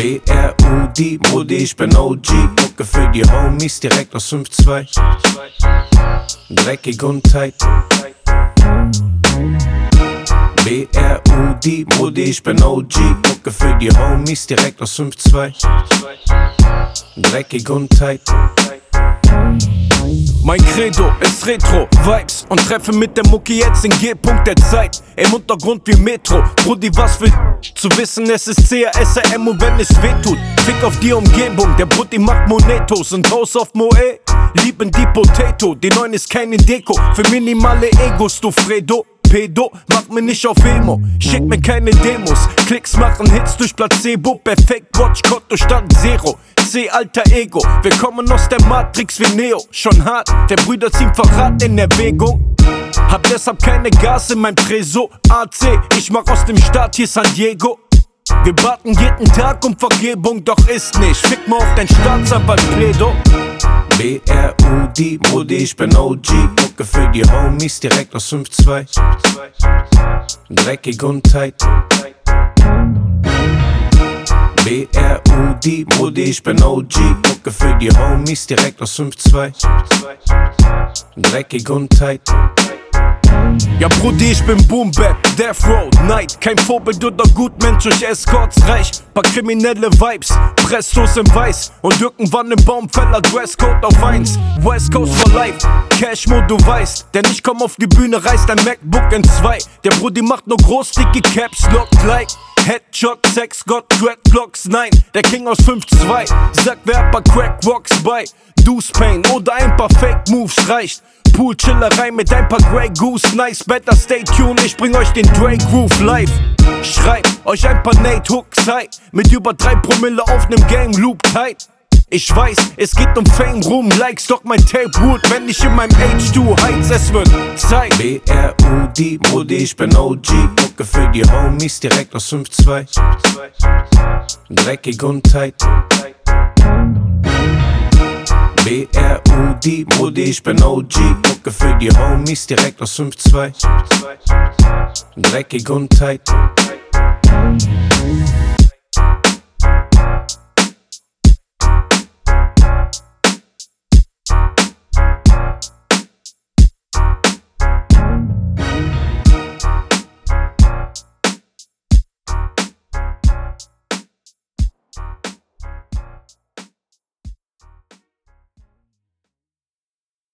B-R-U-D, Brudi, ich bin OG. Mucke für die Homies direkt aus 5-2. Dreckig und tight. B-R-U-D, Brudi, ich bin OG. Mucke für die Homies direkt aus 5-2. Dreckig und tight. Mein Credo ist Retro, Vibes und treffe mit der Mucki jetzt den G-Punkt der Zeit. Im Untergrund wie Metro, Brudi, was will zu wissen, es ist CASRM und wenn es weh tut, fick auf die Umgebung. Der Brudi macht Monetos und Haus auf Moe, lieben die Potato. Die neuen ist keine Deko, für minimale Egos, du Fredo. Pedo, mach mir nicht auf Emo, schick mir keine Demos. Klicks machen Hits durch Placebo, perfekt, Watch, Konto stand Zero. C, alter Ego, wir kommen aus der Matrix wie Neo. Schon hart, der Brüder ziehen Verrat in Erwägung. Hab deshalb keine Gas in mein Preso. AC, ich mach aus dem Staat hier San Diego. Wir baten jeden Tag um Vergebung, doch ist nicht. Fick mal auf dein Staatsanwalt Pledo. B-R-U-D, Brudi, ich bin OG. Mucke für die Homies direkt aus 5-2. Dreckig und tight. B-R-U-D, Brudi, ich bin OG. Mucke für die Homies direkt aus 5-2. Dreckig und tight. Ja, Brudi, ich bin Boom Bap, Death Road, Night. Kein Vorbild oder Gutmensch durch Escorts reich. Paar kriminelle Vibes, Prestos in Weiß. Und irgendwann im Baumfeller Dresscode auf 1. West Coast for Life, Cashmo, du weißt. Denn ich komm auf die Bühne, reißt ein MacBook in zwei. Der Brudi macht nur groß, dicke Caps, lock like. Headshot, Sex, Gott, Dreadlocks, nein, der King aus 5-2. Sag, wer hat paar Crack-Rocks bei? Deuce Pain oder ein paar Fake-Moves reicht. Pool-Chillerei mit ein paar Grey Goose, nice, better stay tuned, ich bring euch den Drake Groove live. Schreib euch ein paar Nate Hooks, hi, mit über drei Promille auf nem Game Loop tight. Ich weiß, es geht um Fame, Ruhm, Likes, doch mein Tape Wood, wenn ich in meinem H2 heiz, es wird Zeit. B-R-U-D, Brudi, ich bin OG. Mucke für die Homies direkt aus 5-2. Dreckig und tight. B-R-U-D, Brudi, ich bin OG. Mucke für die Homies direkt aus 5-2. Dreckig und tight.